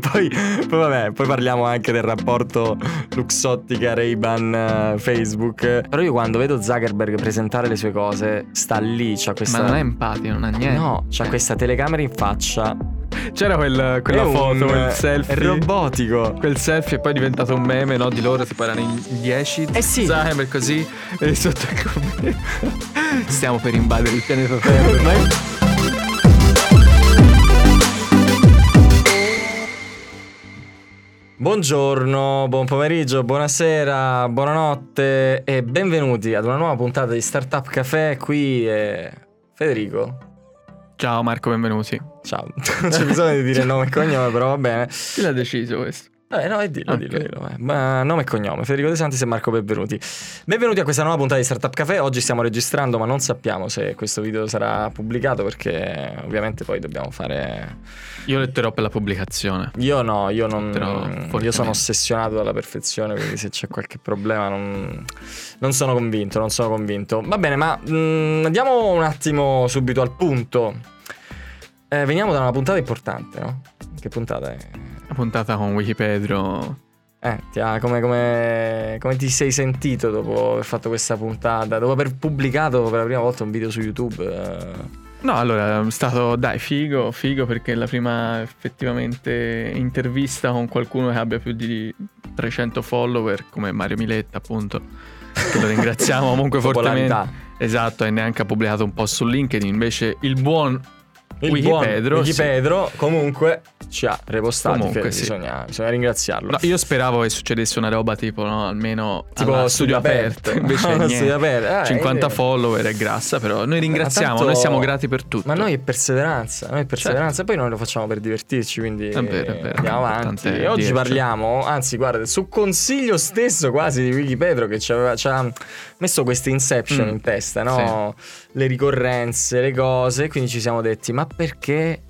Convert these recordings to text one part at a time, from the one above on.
poi, poi, vabbè, poi parliamo anche del rapporto Luxottica, Ray-Ban, Facebook. Però io quando vedo Zuckerberg presentare le sue cose, sta lì, c'ha questa... Ma non è empatico, non ha niente. No, c'ha questa telecamera in faccia. C'era quel, quella foto, quel selfie. È robotico. Quel selfie è poi diventato un meme, no? Di loro, tipo erano in 10. Eh sì. Zuckerberg così. E sotto il commento. Stiamo per invadere il pianeta Terra. Buongiorno, buon pomeriggio, buonasera, buonanotte e benvenuti ad una nuova puntata di Startup Café. Qui è Federico. Ciao Marco, benvenuti. Ciao, non c'è bisogno di dire nome e cognome, però va bene. Chi l'ha deciso questo? Eh, no, dillo, okay. dillo, dillo. Eh. Ma nome e cognome, Federico De Santis e Marco Benvenuti. Benvenuti a questa nuova puntata di Startup Café. Oggi stiamo registrando, ma non sappiamo se questo video sarà pubblicato perché ovviamente poi dobbiamo fare... Io letterò per la pubblicazione. Io no, io non... Io sono ossessionato dalla perfezione, quindi se c'è qualche problema non, non sono convinto, non sono convinto. Va bene, ma mh, mm, andiamo un attimo subito al punto. Eh, veniamo da una puntata importante, no? Che puntata è? Puntata con Wikipedro. Eh, ti ha, come, come, come, ti sei sentito dopo aver fatto questa puntata? Dopo aver pubblicato per la prima volta un video su YouTube? Eh... No, allora è stato, dai, figo, figo perché è la prima effettivamente intervista con qualcuno che abbia più di 300 follower, come Mario Miletta, appunto. Che lo ringraziamo comunque fortemente. Esatto, e neanche ha pubblicato un post su LinkedIn. Invece il buon il Wikipedro, Wikipedro sì. comunque ci ha repostato. Comunque, sì. bisogna, bisogna, ringraziarlo. No, io speravo che succedesse una roba tipo, no, almeno tipo studio, aperto. aperto. Invece no, studio aperto. Eh, 50 follower è grassa, però noi ringraziamo, tanto, noi siamo grati per tutto. Ma noi è perseveranza, noi è perseveranza, certo. poi noi lo facciamo per divertirci, quindi è vero, è vero. andiamo avanti. E oggi parliamo, anzi, guarda, su consiglio stesso quasi di Wikipedro che ci, aveva, ci ha messo questa inception mm. in testa, no? Sì. Le ricorrenze, le cose, quindi ci siamo detti, ma perché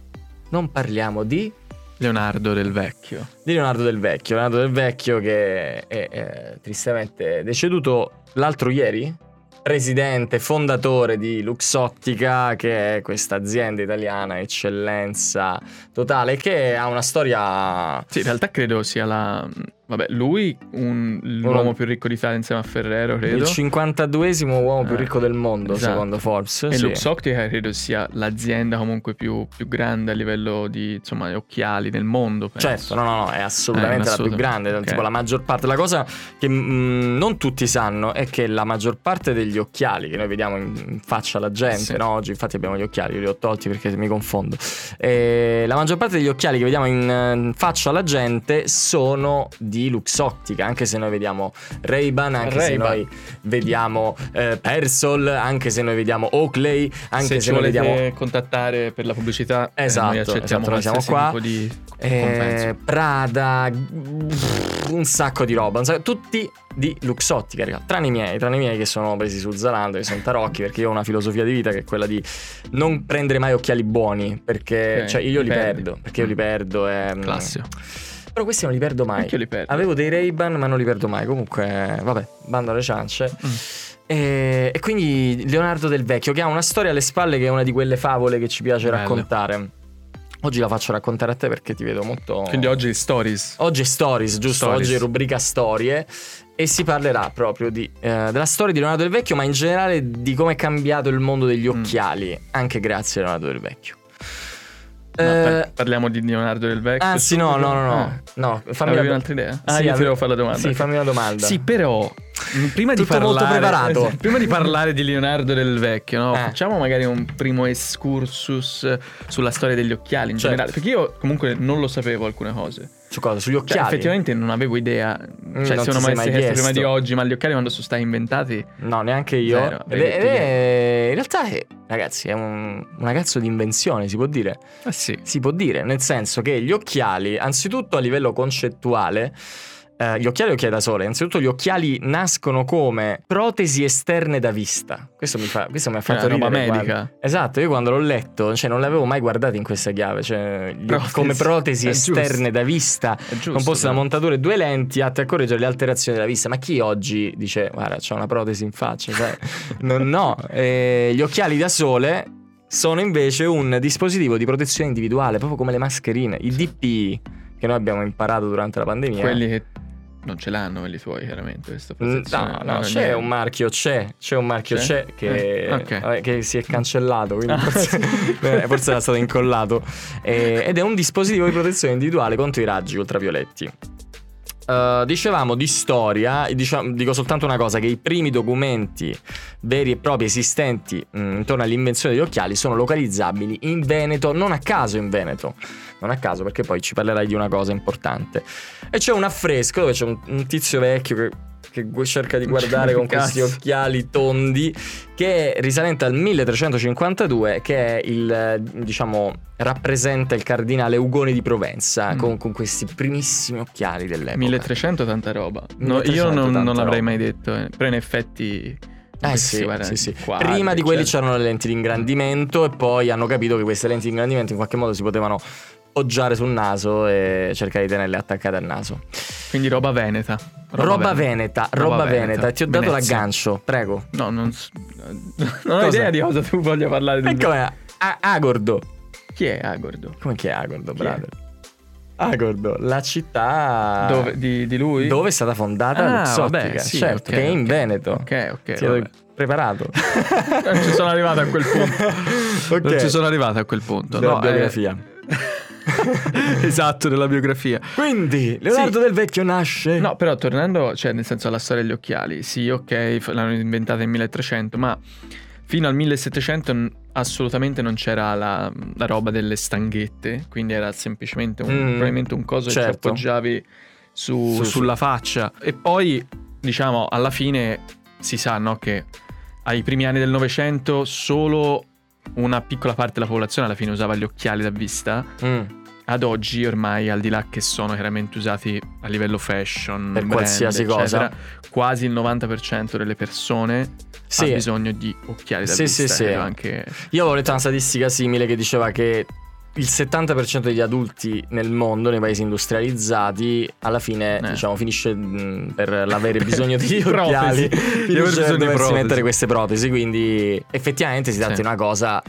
non parliamo di Leonardo del Vecchio. Di Leonardo del Vecchio, Leonardo del Vecchio che è, è tristemente deceduto l'altro ieri, presidente, fondatore di Luxottica, che è questa azienda italiana eccellenza totale, che ha una storia... Sì, in realtà credo sia la Vabbè, lui un, l'uomo più ricco d'Italia insieme a Ferrero, credo. Il 52esimo uomo eh, più ricco del mondo, esatto. secondo Forbes. E sì. Luxottica credo sia l'azienda comunque più, più, grande a livello di insomma, occhiali nel mondo. Penso. Certo, no, no, no, è assolutamente eh, la più grande. Okay. Tipo la maggior parte. La cosa che mh, mm, non tutti sanno è che la maggior parte degli occhiali che noi vediamo in, in faccia alla gente, sì. no? Oggi infatti abbiamo gli occhiali, io li ho tolti perché mi confondo. E la maggior parte degli occhiali che vediamo in, in faccia alla gente sono di Luxottica, anche se noi vediamo Ray-Ban, anche Ray-Ban. se noi vediamo eh, Persol, anche se noi vediamo Oakley, anche se, se noi vediamo contattare per la pubblicità, esatto, eh, noi esatto, accettiamo esatto, siamo qua. Di eh, Prada, un sacco di roba, sacco, tutti di Luxottica, tranne i miei, tranne i miei che sono presi sul Zalando, che sono tarocchi, perché io ho una filosofia di vita che è quella di non prendere mai occhiali buoni, perché okay, cioè, io li, li perdo, perché io li perdo. E, mm, Classico. Però questi non li perdo mai. Anche io li perdo. Avevo dei Ray-Ban, ma non li perdo mai. Comunque, vabbè, bando alle ciance. Mm. E, e, quindi Leonardo del Vecchio, che ha una storia alle spalle che è una di quelle favole che ci piace Bello. raccontare. Oggi la faccio raccontare a te perché ti vedo molto. Quindi oggi stories. Oggi è stories, giusto? Stories. Oggi è rubrica storie. E si parlerà proprio di, eh, della storia di Leonardo del Vecchio, ma in generale di come è cambiato il mondo degli mm. occhiali, mm. anche grazie a Leonardo del Vecchio. Eh, parliamo di Leonardo del Vecchio. Anzi, no, no, no, no. Ah. no fammi Avevi un'altra idea? Ah, sì, io ti devo fare la domanda. Sì, fammi una domanda. Sì, però mm, prima di parlare. Eh, prima di parlare di Leonardo del Vecchio, no? eh. facciamo magari un primo excursus sulla storia degli occhiali in certo. generale, perché io comunque non lo sapevo alcune cose. Su cosa? Sugli cioè, occhiali? Cioè, effettivamente non avevo idea. Mm, cioè, non sono mai chiesto prima di oggi, ma gli occhiali quando sono stati inventati? No, neanche io. Zero, ed ed è, in realtà, è, ragazzi, è un, una cazzo di invenzione, si può dire. Eh sì. Si può dire, nel senso che gli occhiali, anzitutto a livello concettuale, eh, gli occhiali o occhiali da sole, innanzitutto gli occhiali nascono come protesi esterne da vista. Questo mi, fa, questo mi ha fatto cioè, ridere. Roba medica. Guarda. Esatto, io quando l'ho letto, cioè non l'avevo mai guardato in questa chiave, cioè protesi. come protesi esterne da vista, giusto, composte da montature e due lenti atte a correggere le alterazioni della vista. Ma chi oggi dice, guarda, c'ho una protesi in faccia? Cioè, non, no, eh, gli occhiali da sole sono invece un dispositivo di protezione individuale, proprio come le mascherine, i DPI che noi abbiamo imparato durante la pandemia. Quelli che non ce l'hanno quelli tuoi, chiaramente. Questa Mm, No, no, c'è un marchio, c'è, c'è un marchio, c'è, C'è? che, Eh, ok. vabbè, che si è cancellato, quindi Ah, forse, eh, forse era stato incollato. Eh, ed è un dispositivo di protezione individuale contro i raggi ultravioletti. Uh, dicevamo di storia, diciamo- dico soltanto una cosa, che i primi documenti veri e propri esistenti mh, intorno all'invenzione degli occhiali sono localizzabili in Veneto, non a caso in Veneto, non a caso perché poi ci parlerai di una cosa importante. E c'è un affresco dove c'è un, un tizio vecchio che, che cerca di guardare con questi occhiali tondi che è risalente al 1352 che è il diciamo rappresenta il cardinale Ugone di Provenza Mm. con, con questi primissimi occhiali dell'epoca 1300 tanta roba. No, 1300 io non, non l'avrei roba. mai detto, eh. però in effetti... Eh sì, sì, sì. quadri, Prima di quelli eccetera. c'erano le lenti di ingrandimento e poi hanno capito che queste lenti di ingrandimento in qualche modo si potevano poggiare sul naso e cercare di tenerle attaccate al naso. Quindi roba veneta. Roba, veneta, roba, Roba veneta. veneta. Ti ho dato Venezia. l'aggancio, prego. No, non, non ho idea di cosa tu voglia parlare. Di E? A- Agordo. Chi è Agordo? Come che è Agordo, Chi è? brother? Agordo, la città Dove, di, di lui? dove è stata fondata Ah, Luxottica, vabbè, sì, certo, ok, che è in ok. Veneto. Ok, ok. Ti vabbè. preparato. Non ci sono arrivato a quel punto. Ok. Non ci sono arrivato a quel punto. Della no, eh, biografia. esatto, della biografia. Quindi, Leonardo del Vecchio nasce No, però tornando, cioè nel senso alla storia degli occhiali, sì, ok, l'hanno inventata nel 1300, ma fino al 1700 n- assolutamente non c'era la, la roba delle stanghette, quindi era semplicemente un, Mm, probabilmente un coso che certo. ti appoggiavi su- Su- su. sulla faccia. E poi, diciamo, alla fine si sa, no, che ai primi anni del Novecento solo una piccola parte della popolazione alla fine usava gli occhiali da vista. Mm. Ad oggi ormai, al di là che sono chiaramente usati a livello fashion, Per brand, qualsiasi cosa. eccetera, quasi il 90% delle persone Sì. ha bisogno di occhiali da Sì, vista. sì, sì. credo Anche... Io avevo letto una statistica simile che diceva che il 70% degli adulti nel mondo, nei paesi industrializzati, alla fine Eh. diciamo, finisce mh, per l'avere bisogno di Protesi. occhiali, finisce per doversi mettere queste protesi. Quindi effettivamente si tratta Sì. di una cosa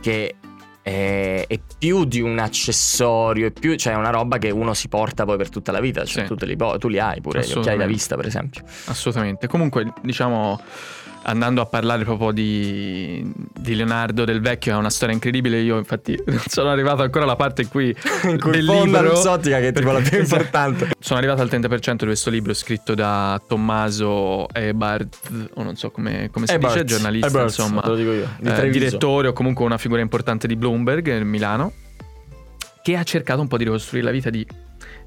che è, è più di un accessorio, è più, cioè è una roba che uno si porta poi per tutta la vita. Cioè, Sì. tu, li, tu li hai pure, gli occhiali da vista, per esempio. Assolutamente. Comunque, diciamo, andando a parlare proprio di, di Leonardo del Vecchio, è una storia incredibile. Io, infatti, non sono arrivato ancora alla parte in cui, In cui del libro- che è tipo la più Esatto. importante. Sono arrivato al 30% di questo libro scritto da Tommaso Ebert, o non so come, come si Ebert, dice, giornalista, Ebert, insomma, te lo dico io, di eh, direttore o comunque una figura importante di Bloomberg nel Milano, che ha cercato un po' di ricostruire la vita di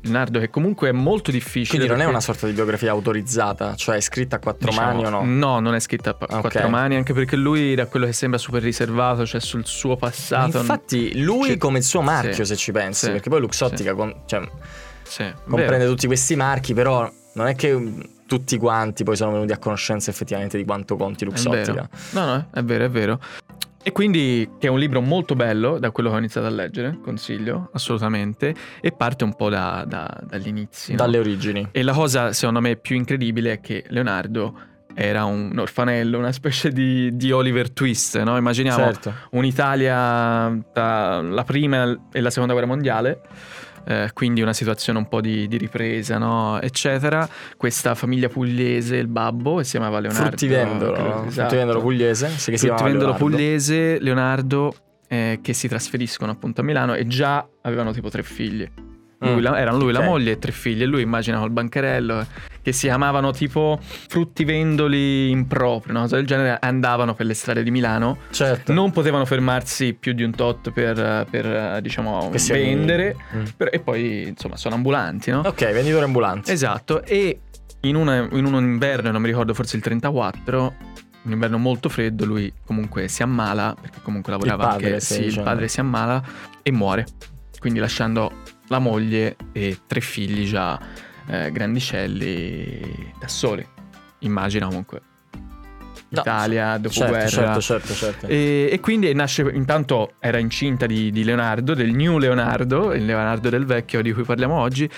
Leonardo, che comunque è molto difficile. Quindi non è una sorta di biografia autorizzata, cioè è scritta a quattro Diciamo, mani o no? No, non è scritta a Ok. quattro mani, anche perché lui, da quello che sembra super riservato, cioè sul suo Ma passato. infatti lui Sì. come il suo marchio Sì. se ci pensi, Sì. perché poi Luxottica con- cioè, sì, comprende vero. tutti questi marchi, però non è che tutti quanti poi sono venuti a conoscenza effettivamente di quanto conti Luxottica. No, no, è vero, è vero. E quindi che è un libro molto bello, da quello che ho iniziato a leggere, consiglio, assolutamente, e parte un po' da- da- dagli inizi. no? Dalle origini. E la cosa, secondo me, più incredibile è che Leonardo era un orfanello, una specie di, di Oliver Twist, no? Immaginiamo Certo. un'Italia tra la prima e la seconda guerra mondiale. Eh, quindi una situazione un po' di, di ripresa, no? eccetera. Questa famiglia pugliese, il babbo, che si chiamava Leonardo. Fruttivendolo, credo- esatto. Fruttivendolo pugliese, sì, Fruttivendolo Leonardo. pugliese, Leonardo, eh, che si trasferiscono appunto a Milano e già avevano tipo tre figli. Lui, Mm, la- erano lui, ok. la moglie e tre figli. E lui immagina col bancarello eh, che si chiamavano tipo fruttivendoli impropri, una cosa del genere. Andavano per le strade di Milano. Certo. Non potevano fermarsi più di un tot per, per, diciamo, vendere. Mm. per- e poi, insomma, sono ambulanti, no? Ok, venditori ambulanti. Esatto. E in, una- in un inverno, non mi ricordo, forse il 34, un inverno molto freddo, lui comunque si ammala, perché comunque lavorava padre, anche, sì, il dicendo. padre si ammala e muore. Quindi lasciando la moglie e tre figli già eh, grandicelli da soli. Immagina comunque Italia, no, dopoguerra. Certo, certo, certo, certo. E, e, quindi nasce, intanto era incinta di, di, Leonardo, del New Leonardo, il Leonardo del Vecchio di cui parliamo oggi,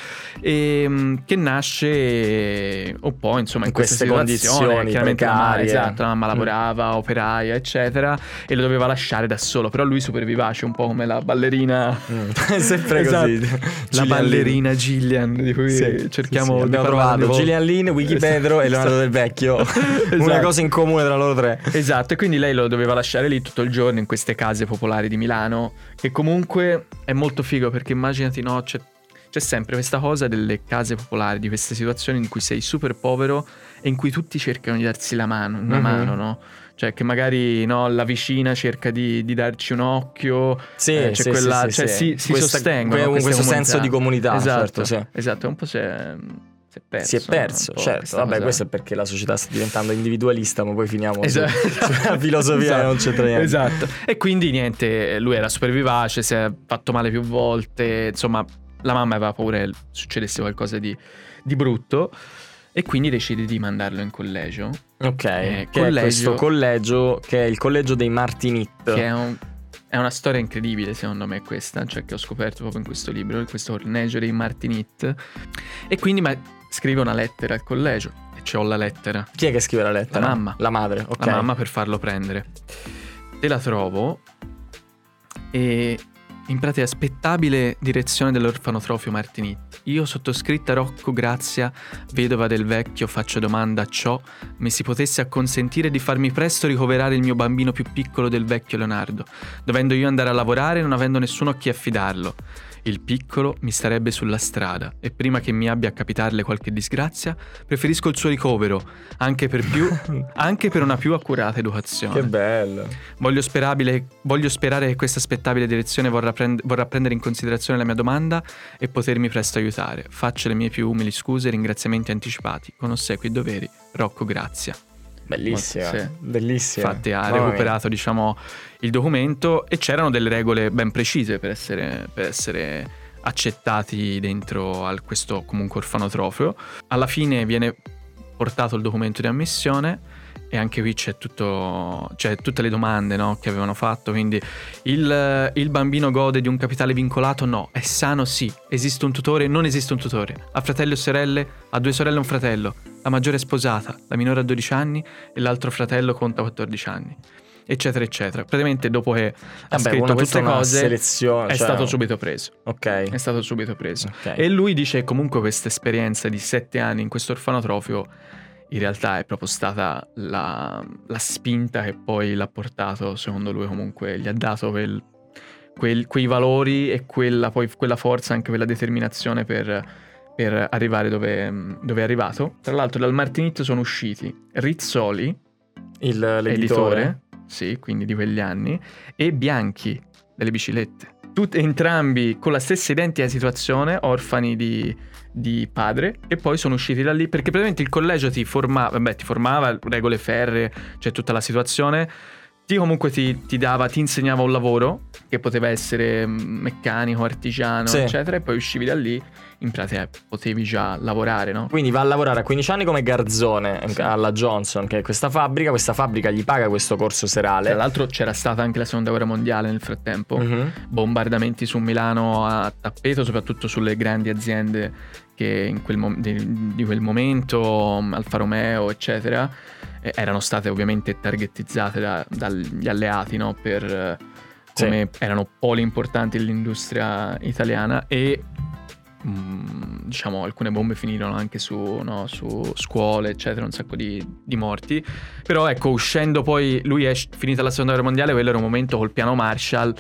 e, ehm, che nasce un po' insomma in, in queste condizioni. Chiaramente la mamma, esatto, la mamma mm. lavorava, operaia, eccetera, e lo doveva lasciare da solo, però lui super vivace, un po' come la ballerina. Mm. Sempre esatto. così. La ballerina Gillian, di cui sì, cerchiamo sì, sì. Abbiamo trovato Gillian Lin, Wiki Pedro e Leonardo del Vecchio. esatto. Una cosa in comune tra loro tre. Esatto, e quindi lei lo doveva lasciare lì tutto il giorno in queste case popolari di Milano, che comunque è molto figo perché immaginati, no, c'è, c'è sempre questa cosa delle case popolari, di queste situazioni in cui sei super povero e in cui tutti cercano di darsi la mano, una mm-hmm. mano, no? Cioè che magari no, la vicina cerca di, di darci un occhio, sì, eh, c'è sì, quella, sì, cioè, si, si questa, sostengono. Que- questo senso di comunità, esatto, certo, esatto, un po' c'è si è perso. Si è perso, certo. Vabbè, cosa... questo è perché la società sta diventando individualista, ma poi finiamo esatto. su, sulla filosofia esatto. non c'entra niente. Esatto. E quindi niente, lui era super vivace, si è fatto male più volte, insomma, la mamma aveva paura che succedesse qualcosa di, di brutto e quindi decide di mandarlo in collegio. Ok, eh, che collegio, è questo collegio che è il collegio dei Martinit. Che è un è una storia incredibile, secondo me, questa, cioè che ho scoperto proprio in questo libro, questo orneggio dei Martinit. E quindi ma, scrive una lettera al collegio e c'ho la lettera. Chi è che scrive la lettera? La mamma. La madre, ok. La mamma per farlo prendere. Te la trovo e in pratica aspettabile direzione dell'orfanotrofio Martinit. Io sottoscritta Rocco Grazia, vedova del vecchio, faccio domanda a ciò mi si potesse acconsentire di farmi presto ricoverare il mio bambino più piccolo del vecchio Leonardo, dovendo io andare a lavorare e non avendo nessuno a chi affidarlo. Il piccolo mi starebbe sulla strada e prima che mi abbia a capitarle qualche disgrazia, preferisco il suo ricovero, anche per, più, anche per una più accurata educazione. Che bello. Voglio, voglio sperare che questa aspettabile direzione vorrà, prend- vorrà prendere in considerazione la mia domanda e potermi presto aiutare. Faccio le mie più umili scuse e ringraziamenti anticipati. Con ossequi e doveri, Rocco Grazia. Bellissima, sì. bellissima. Infatti ha Mamma recuperato diciamo, il documento e c'erano delle regole ben precise per essere, per essere accettati dentro a questo comunque orfanotrofio. Alla fine viene portato il documento di ammissione e anche qui c'è, tutto, c'è tutte le domande no, che avevano fatto, quindi il, il, bambino gode di un capitale vincolato? No, è sano? Sì, esiste un tutore? Non esiste un tutore, ha fratelli o sorelle? Ha due sorelle e un fratello, la maggiore è sposata, la minore ha 12 anni e l'altro fratello conta 14 anni eccetera eccetera praticamente dopo che ha Vabbè, scritto queste cose è cioè... stato subito preso ok è stato subito preso okay. e lui dice comunque questa esperienza di sette anni in questo orfanotrofio in realtà è proprio stata la, la, spinta che poi l'ha portato, secondo lui comunque, gli ha dato quel, quel, quei valori e quella, poi, quella forza, anche quella determinazione per, per arrivare dove, dove, è arrivato. Tra l'altro dal Martinit sono usciti Rizzoli, Il, l'editore, sì, quindi di quegli anni, e Bianchi, delle biciclette. Tutti, entrambi con la stessa identica situazione, orfani di di padre e poi sono usciti da lì perché praticamente il collegio ti formava, beh, ti formava regole ferre, cioè tutta la situazione, ti comunque ti, ti, dava, ti insegnava un lavoro che poteva essere meccanico, artigiano, sì. eccetera, e poi uscivi da lì, in pratica potevi già lavorare, no? Quindi va a lavorare a 15 anni come garzone sì. alla Johnson, che è questa fabbrica, questa fabbrica gli paga questo corso serale. Tra l'altro c'era stata anche la seconda guerra mondiale nel frattempo, uh-huh. bombardamenti su Milano a tappeto, soprattutto sulle grandi aziende che quel mom- di, di, quel momento, Alfa Romeo, eccetera, eh, erano state ovviamente targetizzate da, dagli alleati no? per eh, come sì. erano poli importanti dell'industria italiana e mh, diciamo alcune bombe finirono anche su, no, su scuole, eccetera, un sacco di, di, morti. Però ecco, uscendo poi, lui è finita la seconda guerra mondiale, quello era un momento col piano Marshall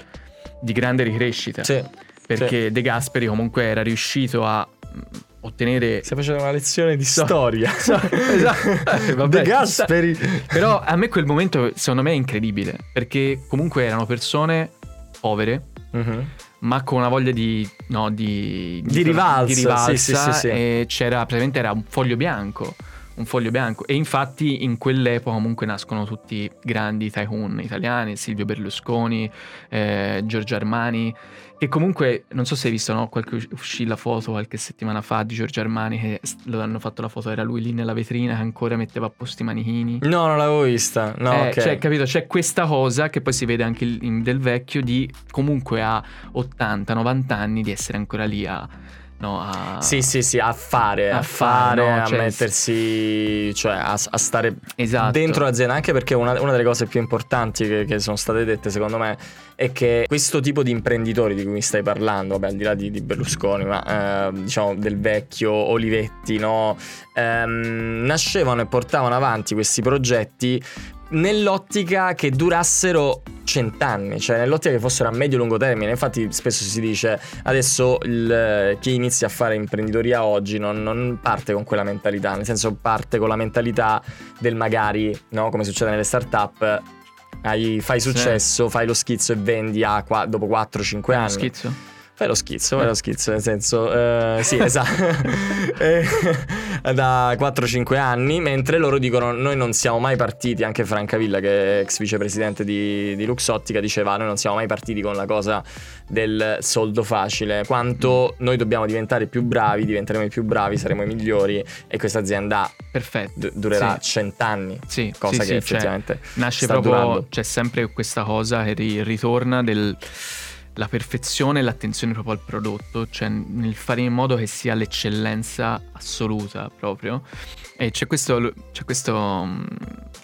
di grande ricrescita. Sì. Perché sì. De Gasperi comunque era riuscito a ottenere. Stai facendo una lezione di so, storia. So, esatto. Vabbè, De Gasperi. Però a me quel momento, secondo me, è incredibile. Perché comunque erano persone povere. Uh-huh. Ma con una voglia di, no, di, di, rivalsa, di rivalsa sì, sì, sì, e c'era praticamente era un foglio bianco un foglio bianco. E infatti in quell'epoca comunque nascono tutti grandi tycoon italiani, Silvio Berlusconi, eh, Giorgio Armani, che comunque, non so se hai visto, no? Qualche, uscì la foto qualche settimana fa di Giorgio Armani che lo hanno fatto la foto, era lui lì nella vetrina che ancora metteva a posto i manichini. No, non l'avevo vista. No, eh, okay. Cioè, capito, c'è questa cosa che poi si vede anche in Del Vecchio di comunque a 80-90 anni di essere ancora lì a no, a... Sì, sì, sì, a fare, a, a fare, fare no, a cioè... mettersi, cioè a, a stare esatto. dentro l'azienda, anche perché una, una, delle cose più importanti che, che, sono state dette secondo me è che questo tipo di imprenditori di cui mi stai parlando, vabbè, al di là di, di Berlusconi, ma eh, diciamo del vecchio Olivetti, no? Ehm, nascevano e portavano avanti questi progetti nell'ottica che durassero cent'anni, cioè nell'ottica che fossero a medio-lungo termine. Infatti, spesso si dice adesso il, chi inizia a fare imprenditoria oggi non, non, parte con quella mentalità, nel senso parte con la mentalità del magari, no? come succede nelle start-up. Hai, fai successo, sì. fai lo schizzo e vendi a, dopo 4-5 anni. Schizzo? Fai lo schizzo, fai lo schizzo, nel senso, uh, sì, esatto, eh, da 4-5 anni, mentre loro dicono noi non siamo mai partiti, anche Francavilla che è ex vicepresidente di, di Luxottica diceva noi non siamo mai partiti con la cosa del soldo facile, quanto mm. noi dobbiamo diventare più bravi, diventeremo i più bravi, saremo i migliori e questa azienda d- durerà sì. cent'anni, sì, cosa sì, che sì, effettivamente cioè, nasce proprio, durando. c'è sempre questa cosa che ri- ritorna del la perfezione e l'attenzione proprio al prodotto, cioè nel fare in modo che sia l'eccellenza assoluta proprio. E c'è questo, c'è questo mm,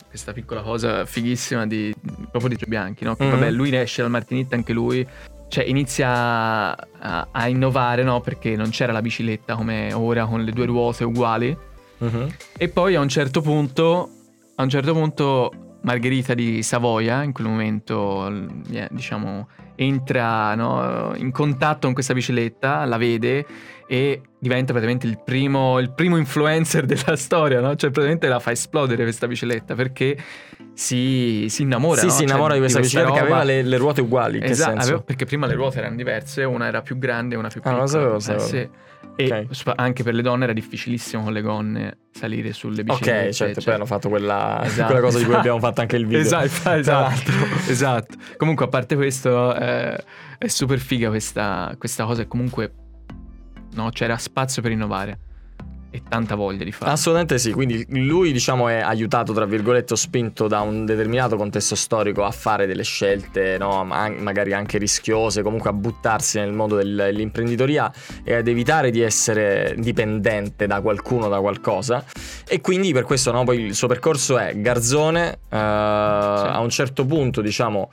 questa piccola cosa fighissima di, proprio di Gio Bianchi, no? Che mm-hmm. vabbè, lui esce dal Martinit anche lui, cioè inizia a, a, innovare, no? Perché non c'era la bicicletta come ora con le due ruote uguali. Mm-hmm. E poi a un certo punto, a un certo punto Margherita di Savoia, in quel momento, diciamo, entra no, in contatto con questa bicicletta, la vede e diventa praticamente il primo, il primo influencer della storia, no? Cioè praticamente la fa esplodere questa bicicletta perché si, si innamora. Sì, no? si innamora cioè, di questa bicicletta perché aveva le, le, ruote uguali. Esatto, aveva, perché prima le ruote erano diverse, una era più grande e una più piccola. Ah, non lo sapevo, sapevo. Eh, sì. E okay. anche per le donne era difficilissimo con le gonne salire sulle biciclette. Ok, certo, cioè. poi hanno fatto quella, esatto, quella cosa esatto. di cui abbiamo fatto anche il video. Esatto, esatto, esatto. Comunque, a parte questo, eh, è super figa questa, questa cosa e comunque no, c'era spazio per innovare e tanta voglia di farlo. Assolutamente sì, quindi lui diciamo è aiutato, tra virgolette, o spinto da un determinato contesto storico a fare delle scelte, no? magari anche rischiose, comunque a buttarsi nel mondo dell'imprenditoria e ad evitare di essere dipendente da qualcuno, da qualcosa. E quindi per questo no, poi il suo percorso è Garzone, eh, sì. a un certo punto diciamo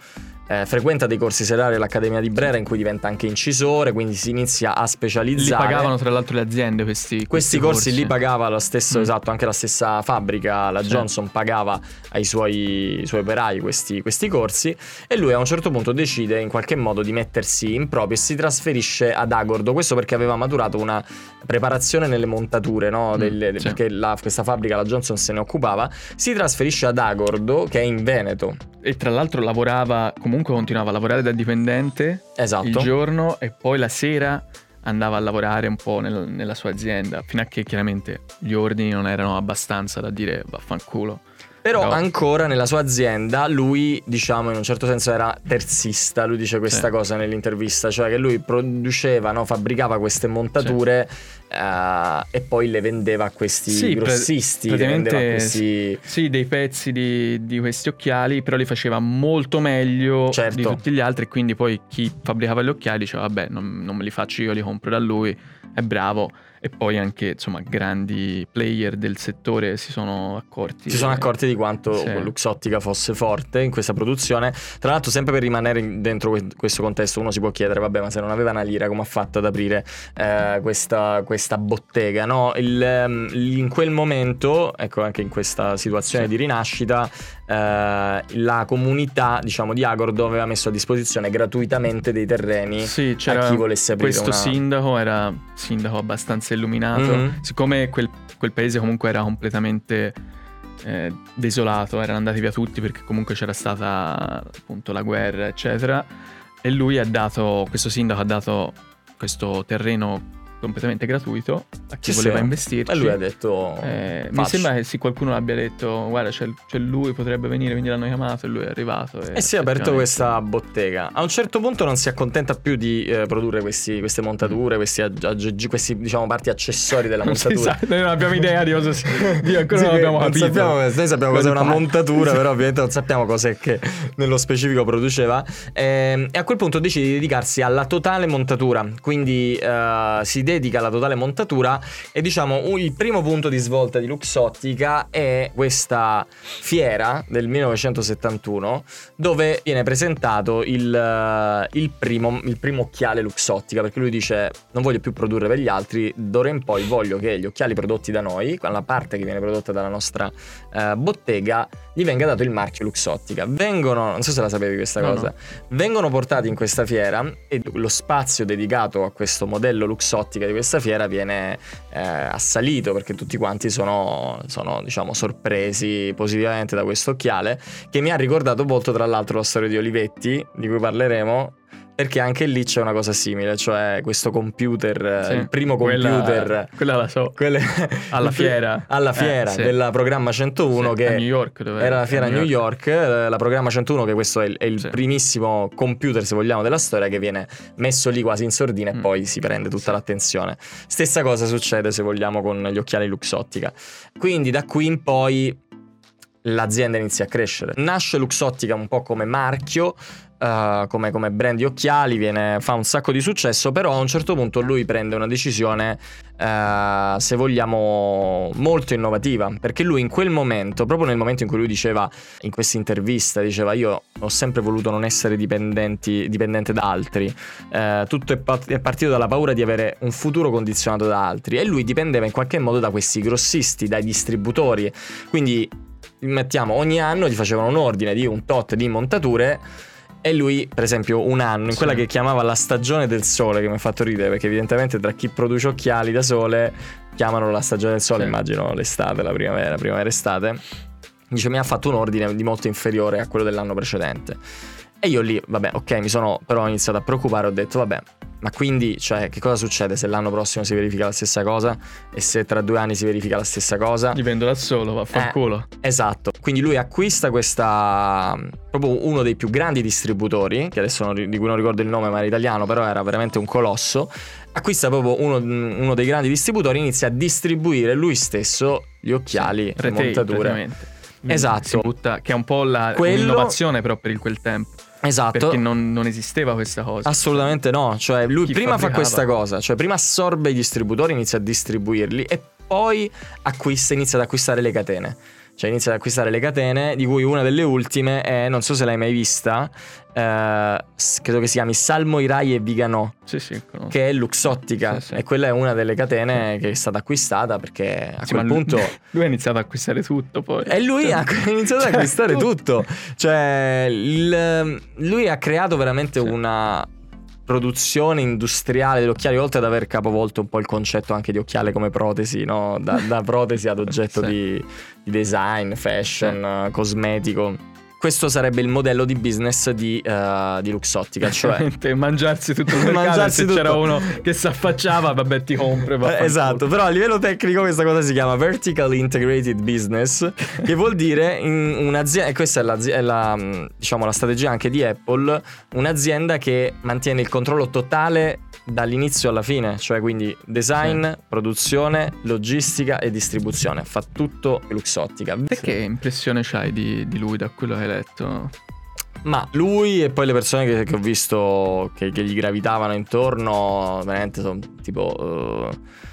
eh, frequenta dei corsi serali all'Accademia di Brera in cui diventa anche incisore, quindi si inizia a specializzare. Li pagavano tra l'altro le aziende questi, questi, questi corsi. corsi. Li pagava lo stesso, mm. esatto, anche la stessa fabbrica, la sì. Johnson pagava ai suoi, suoi operai questi, questi, corsi e lui a un certo punto decide in qualche modo di mettersi in proprio e si trasferisce ad Agordo, questo perché aveva maturato una preparazione nelle montature, no? mm, Delle, sì. perché la, questa fabbrica, la Johnson se ne occupava, si trasferisce ad Agordo che è in Veneto. E tra l'altro lavorava comunque comunque continuava a lavorare da dipendente esatto. il giorno e poi la sera andava a lavorare un po' nel, nella sua azienda, fino a che chiaramente gli ordini non erano abbastanza da dire vaffanculo. Però, Però ancora nella sua azienda lui, diciamo, in un certo senso era terzista, lui dice questa sì. cosa nell'intervista, cioè che lui produceva, no, fabbricava queste montature sì. uh, e poi le vendeva a questi sì, grossisti, praticamente questi... Sì, dei pezzi di, di, questi occhiali, però li faceva molto meglio certo. di tutti gli altri, quindi poi chi fabbricava gli occhiali diceva vabbè, non, non me li faccio io, li compro da lui, è bravo e poi anche insomma grandi player del settore si sono accorti. Si sono accorti di quanto sì. Luxottica fosse forte in questa produzione. Tra l'altro sempre per rimanere dentro questo contesto uno si può chiedere vabbè ma se non aveva una lira come ha fatto ad aprire eh, questa, questa, bottega? No? Il, ehm, in quel momento, ecco anche in questa situazione sì. di rinascita, eh, la comunità diciamo di Agordo aveva messo a disposizione gratuitamente dei terreni sì, a chi volesse aprire questo una... sindaco era sindaco abbastanza illuminato mm-hmm. siccome quel, quel, paese comunque era completamente eh, desolato erano andati via tutti perché comunque c'era stata appunto la guerra eccetera e lui ha dato questo sindaco ha dato questo terreno completamente gratuito a chi sì, voleva investirci. E lui ha detto... Eh, mi sembra che sì, qualcuno l'abbia detto, guarda c'è, c'è, lui, potrebbe venire, quindi l'hanno chiamato e lui è arrivato. E, e si è aperto questa bottega. A un certo punto non si accontenta più di eh, produrre questi, queste montature, mm. questi, aggeggi, questi diciamo parti accessori della montatura. Sa, noi non abbiamo idea di cosa sia, di ancora sì, non abbiamo capito. Sappiamo, noi sappiamo cos'è una montatura, però ovviamente non sappiamo cos'è che nello specifico produceva. E, ehm, e a quel punto decide di dedicarsi alla totale montatura, quindi uh, si dedica alla totale montatura e diciamo il primo punto di svolta di Luxottica è questa fiera del 1971 dove viene presentato il, uh, il, primo, il primo occhiale Luxottica perché lui dice non voglio più produrre per gli altri, d'ora in poi voglio che gli occhiali prodotti da noi, la parte che viene prodotta dalla nostra uh, bottega, gli venga dato il marchio Luxottica. Vengono, non so se la sapevi questa no, cosa, no. vengono portati in questa fiera e lo spazio dedicato a questo modello Luxottica di questa fiera viene eh, assalito perché tutti quanti sono, sono diciamo, sorpresi positivamente da questo occhiale che mi ha ricordato molto tra l'altro la storia di Olivetti di cui parleremo perché anche lì c'è una cosa simile, cioè questo computer, sì, il primo computer. Quella, quella la so. Quelle, alla fiera. Alla fiera eh, sì. della programma 101 sì, che. A New York. Dove era la fiera a New York. York, eh, la programma 101, che questo è il, è il primissimo computer, se vogliamo, della storia, che viene messo lì quasi in sordina mm. e poi si prende tutta l'attenzione. Stessa cosa succede, se vogliamo, con gli occhiali Luxottica. Quindi da qui in poi l'azienda inizia a crescere. Nasce Luxottica un po' come marchio, uh, come, come, brand di occhiali, viene, fa un sacco di successo, però a un certo punto lui prende una decisione, uh, se vogliamo, molto innovativa, perché lui in quel momento, proprio nel momento in cui lui diceva, in questa intervista, diceva io ho sempre voluto non essere dipendente da altri, uh, tutto è, part- è partito dalla paura di avere un futuro condizionato da altri e lui dipendeva in qualche modo da questi grossisti, dai distributori, quindi mettiamo ogni anno gli facevano un ordine di un tot di montature e lui, per esempio, un anno, in sì. quella che chiamava la stagione del sole, che mi ha fatto ridere, perché evidentemente tra chi produce occhiali da sole chiamano la stagione del sole, sì. immagino l'estate, la primavera, primavera-estate. Dice, mi ha fatto un ordine di molto inferiore a quello dell'anno precedente. E io lì, vabbè, ok, mi sono però iniziato a preoccupare, ho detto, vabbè, ma quindi, cioè, che cosa succede se l'anno prossimo si verifica la stessa cosa e se tra due anni si verifica la stessa cosa? Dipende da solo, vaffanculo. Eh, esatto. Quindi lui acquista questa. proprio uno dei più grandi distributori, che adesso non, di cui non ricordo il nome, ma era italiano, però era veramente un colosso. Acquista proprio uno, uno dei grandi distributori, inizia a distribuire lui stesso gli occhiali, sì, le montature. Esatto. Butta, che è un po' la, Quello... l'innovazione però per quel tempo. Esatto. Perché non, non, esisteva questa cosa. Assolutamente no. Cioè, lui Chi prima fabbricava? fa questa cosa, cioè prima assorbe i distributori, inizia a distribuirli e poi acquista, inizia ad acquistare le catene cioè inizia ad acquistare le catene, di cui una delle ultime è, non so se l'hai mai vista, eh, credo che si chiami Salmo Irai e Vigano, sì, sì, che è Luxottica, sì, e quella è una delle catene che è stata acquistata perché a quel punto... Lui, lui, ha iniziato ad acquistare tutto poi. E lui cioè, ha iniziato ad acquistare tutto. tutto. Cioè, il, lui ha creato veramente una produzione industriale degli occhiali, oltre ad aver capovolto un po' il concetto anche di occhiale come protesi, no? da, da protesi ad oggetto sì. di, di, design, fashion, sì. cosmetico questo sarebbe il modello di business di, uh, di Luxottica, cioè mangiarsi tutto il mercato mangiarsi se tutto. c'era uno che si affacciava, vabbè ti compra. Eh, esatto, però a livello tecnico questa cosa si chiama Vertical Integrated Business, che vuol dire un'azienda, e questa è, la, è la, diciamo, la strategia anche di Apple, un'azienda che mantiene il controllo totale dall'inizio alla fine, cioè quindi design, sì. produzione, logistica e distribuzione, fa tutto Luxottica. Perché impressione c'hai di, di lui da quello che hai letto? Ma lui e poi le persone che, che ho visto che, che, gli gravitavano intorno, veramente sono tipo... Uh,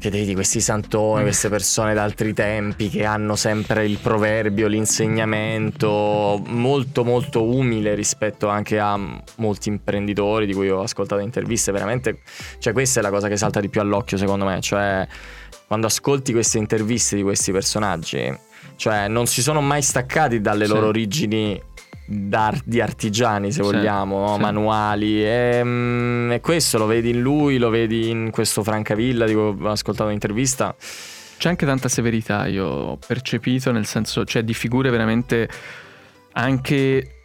Vedete di questi santoni, queste persone d'altri tempi che hanno sempre il proverbio, l'insegnamento molto molto umile rispetto anche a molti imprenditori di cui ho ascoltato interviste, veramente, cioè questa è la cosa che salta di più all'occhio secondo me, cioè quando ascolti queste interviste di questi personaggi, cioè non si sono mai staccati dalle sì. loro origini di artigiani, se vogliamo, no? manuali. E, mm, e, questo lo vedi in lui, lo vedi in questo Francavilla di cui ho ascoltato un'intervista. C'è anche tanta severità, io ho percepito, nel senso, cioè di figure veramente anche,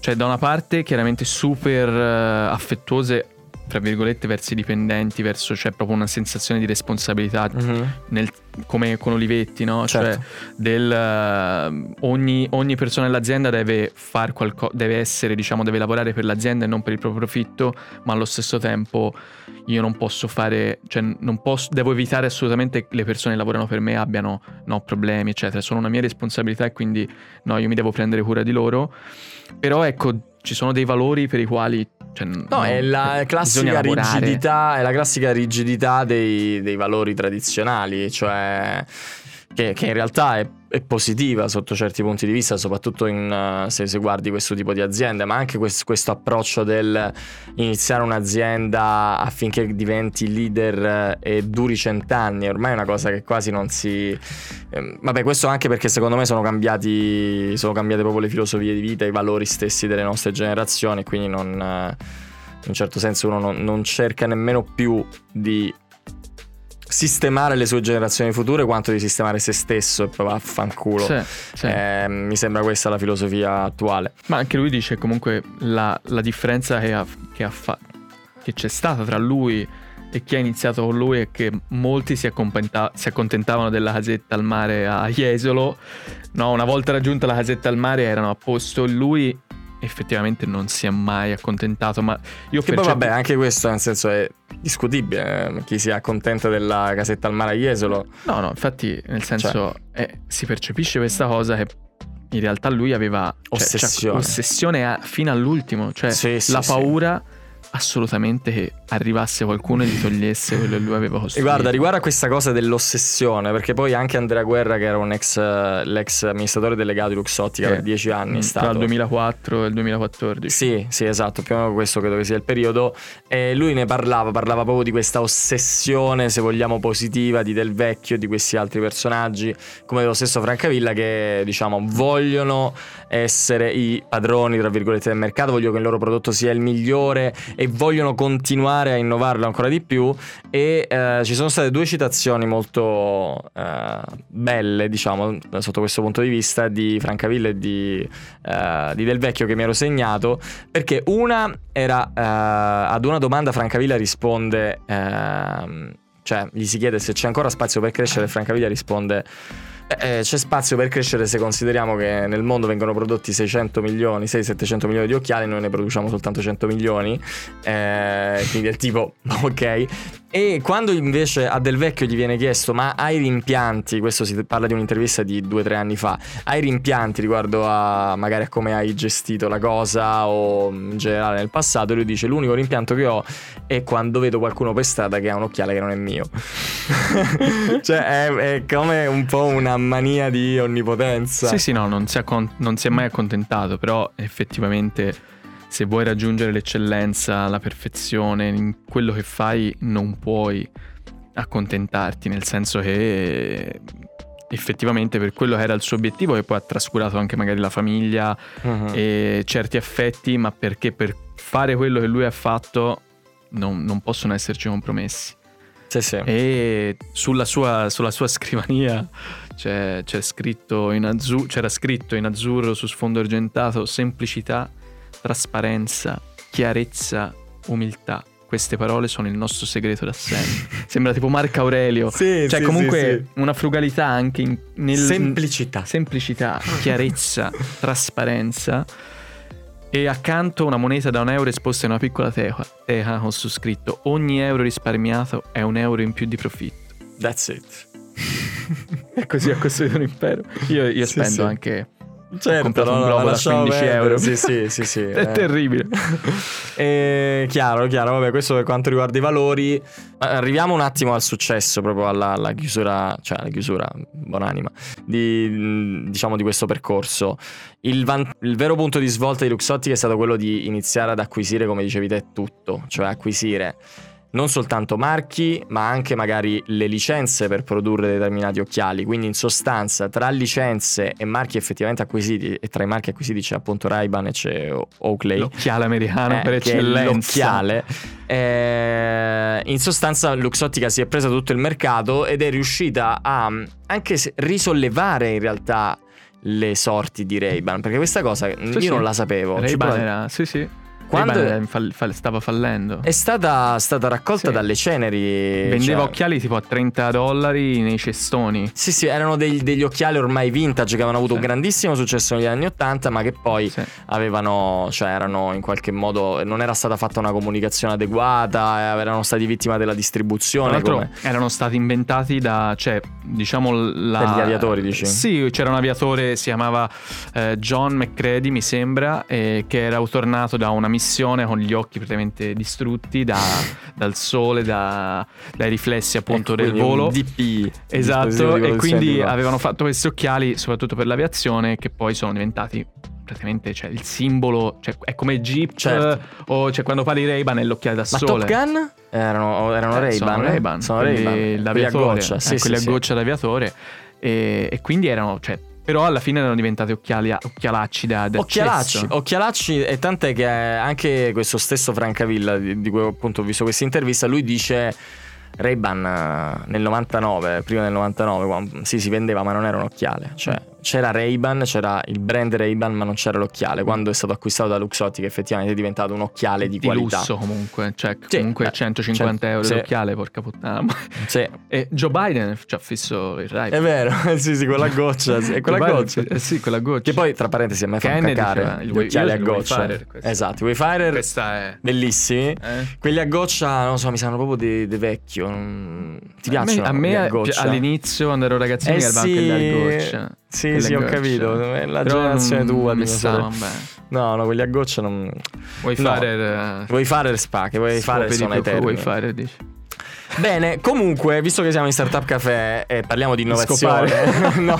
cioè da una parte chiaramente super uh, affettuose fra virgolette, verso i dipendenti, verso c'è cioè, proprio una sensazione di responsabilità mm-hmm. nel, come con Olivetti, no? Cioè, certo. Cioè, del, uh, ogni, ogni, persona nell'azienda deve fare qualcosa, deve essere, diciamo, deve lavorare per l'azienda e non per il proprio profitto, ma allo stesso tempo io non posso fare, cioè non posso, devo evitare assolutamente che le persone che lavorano per me abbiano no, problemi, eccetera. Sono una mia responsabilità e quindi no, io mi devo prendere cura di loro. Però ecco, ci sono dei valori per i quali cioè, no, no, è la classica rigidità, è la classica rigidità dei, dei valori tradizionali, cioè che, che in realtà è, è, positiva sotto certi punti di vista, soprattutto in, uh, se, se, guardi questo tipo di aziende, ma anche questo, questo, approccio del iniziare un'azienda affinché diventi leader eh, e duri cent'anni, ormai è una cosa che quasi non si... Eh, vabbè, questo anche perché secondo me sono cambiati, sono cambiate proprio le filosofie di vita, i valori stessi delle nostre generazioni, quindi non... Uh, in un certo senso uno non, non cerca nemmeno più di sistemare le sue generazioni future quanto di sistemare se stesso e poi vaffanculo. Sì, sì. Eh, mi sembra questa la filosofia attuale. Ma anche lui dice comunque la, la differenza che, ha, che, ha fa- che c'è stata tra lui e chi ha iniziato con lui è che molti si, si accontentavano della casetta al mare a Jesolo. No, una volta raggiunta la casetta al mare erano a posto. Lui effettivamente non si è mai accontentato. Ma io che poi vabbè, anche questo nel senso è discutibile. Eh? Chi si accontenta della casetta al Jesolo. No, no, infatti, nel senso cioè. eh, si percepisce questa cosa che in realtà lui aveva cioè, ossessione, ossessione a, fino all'ultimo, cioè sì, sì, la paura. Sì assolutamente che arrivasse qualcuno e gli togliesse quello che lui aveva costruito. E guarda, riguardo a questa cosa dell'ossessione, perché poi anche Andrea Guerra, che era un ex, l'ex amministratore delegato di Luxottica eh, per dieci anni, stato... Tra il 2004 e il 2014. Sì, sì, esatto, più o meno questo credo che sia il periodo. E lui ne parlava, parlava proprio di questa ossessione, se vogliamo, positiva di Del Vecchio e di questi altri personaggi, come dello stesso Francavilla, che diciamo vogliono essere i padroni, tra virgolette, del mercato, vogliono che il loro prodotto sia il migliore e vogliono continuare a innovarlo ancora di più. E eh, ci sono state due citazioni molto eh, belle, diciamo, sotto questo punto di vista di Francavilla e di, eh, di, Del Vecchio che mi ero segnato, perché una era eh, ad una domanda Francavilla risponde, ehm, cioè gli si chiede se c'è ancora spazio per crescere e Francavilla risponde eh, c'è spazio per crescere se consideriamo che nel mondo vengono prodotti 600 milioni, 600-700 milioni di occhiali, noi ne produciamo soltanto 100 milioni, eh, quindi è tipo ok. E quando invece a Del Vecchio gli viene chiesto ma hai rimpianti, questo si parla di un'intervista di due o tre anni fa, hai rimpianti riguardo a magari a come hai gestito la cosa o in generale nel passato, lui dice l'unico rimpianto che ho è quando vedo qualcuno per strada che ha un occhiale che non è mio. cioè è, è, come un po' una mania di onnipotenza. Sì, sì, no, non si, accont- non si è mai accontentato, però effettivamente se vuoi raggiungere l'eccellenza, la perfezione in quello che fai, non puoi accontentarti, nel senso che effettivamente per quello che era il suo obiettivo e poi ha trascurato anche magari la famiglia uh-huh. e certi affetti, ma perché per fare quello che lui ha fatto non, non possono esserci compromessi. Sì, sì. E sulla sua, sulla sua scrivania c'è, c'è scritto azzurro, c'era scritto in azzurro su sfondo argentato semplicità, trasparenza, chiarezza, umiltà. Queste parole sono il nostro segreto da sempre. Sembra tipo Marco Aurelio. Sì, cioè, sì, comunque sì, una frugalità anche in, nel. Semplicità. Semplicità, chiarezza, trasparenza. E accanto una moneta da un euro esposta in una piccola teca, teca con su scritto: Ogni euro risparmiato è un euro in più di profitto. That's it. e così ha costruito un impero. Io, io spendo anche Certo, no, un globo da 15 perdere. euro. Sì, sì, sì, sì È eh. terribile. e, chiaro, chiaro. Vabbè, questo per quanto riguarda i valori. Arriviamo un attimo al successo, proprio alla, alla chiusura, cioè alla chiusura, buonanima, di, diciamo di questo percorso. Il, van- il vero punto di svolta di Luxottica è stato quello di iniziare ad acquisire, come dicevi te, tutto. Cioè acquisire non soltanto marchi, ma anche magari le licenze per produrre determinati occhiali. Quindi, in sostanza, tra licenze e marchi effettivamente acquisiti, e tra i marchi acquisiti c'è appunto Ray-Ban e c'è Oakley. L'occhiale americano eh, per eccellenza. l'occhiale. Eh, in sostanza, Luxottica si è presa tutto il mercato ed è riuscita a anche risollevare in realtà le sorti di Ray-Ban. Perché questa cosa sì, io sì. non la sapevo. Ray-Ban era, sì, sì quando fall- fall- stava fallendo. È stata, stata raccolta sì. dalle ceneri. Vendeva cioè... occhiali tipo a 30 dollari nei cestoni. Sì, sì, erano degli, degli occhiali ormai vintage che avevano avuto sì. un grandissimo successo negli anni 80, ma che poi sì. avevano, cioè erano in qualche modo, non era stata fatta una comunicazione adeguata, eh, erano stati vittima della distribuzione. Come... Erano stati inventati da, cioè, diciamo, la... Per gli aviatori, dici? Sì, c'era un aviatore, si chiamava eh, John McCready, mi sembra, eh, che era tornato da una missione con gli occhi praticamente distrutti da, dal sole, da, dai riflessi appunto ecco, del volo. DP. Esatto, e quindi avevano fatto questi occhiali soprattutto per l'aviazione che poi sono diventati praticamente cioè, il simbolo, cioè, è come Jeep certo. o cioè, quando parli Ray-Ban è l'occhiale da Ma sole. Top Gun? Erano, erano eh, Ray-Ban? Sono Ray-Ban, sono Ray-Ban. L'aviatore, a goccia, sì, eh, sì, quelli sì. a goccia d'aviatore e, e quindi erano, cioè, però alla fine erano diventati occhiali, occhialacci da, da occhialacci, occhialacci e tant'è che anche questo stesso Francavilla di, di cui appunto ho visto questa intervista lui dice Ray-Ban eh, nel 99 prima del 99 quando, sì si vendeva ma non era un occhiale cioè c'era Ray-Ban, c'era il brand Ray-Ban, ma non c'era l'occhiale. Quando è stato acquistato da Luxottica, effettivamente è diventato un occhiale di, di qualità. lusso comunque, cioè sì, comunque 150 eh, euro sì. l'occhiale, porca puttana. Sì. E Joe Biden ci ha fisso il Ray-Ban. È vero, sì, sì, quella goccia, sì, quella goccia. Eh sì, quella goccia. Che poi tra parentesi a me fa cacare gli occhiali a goccia. Wayfarer, esatto, i Wayfarer è bellissimi. Eh? Quelli a goccia, non so, mi sanno proprio di, di vecchio. Ti piacciono? A me, a me all'inizio quando ero ragazzino eh mi sì, goccia. Sì, sì, ho capito. La Però generazione tua di stava No, no, quelli a goccia non. Vuoi no. fare. Vuoi fare spa, che vuoi fare eterni. Vuoi fare, dici. Bene, comunque, visto che siamo in Startup Café e parliamo di innovazione, no,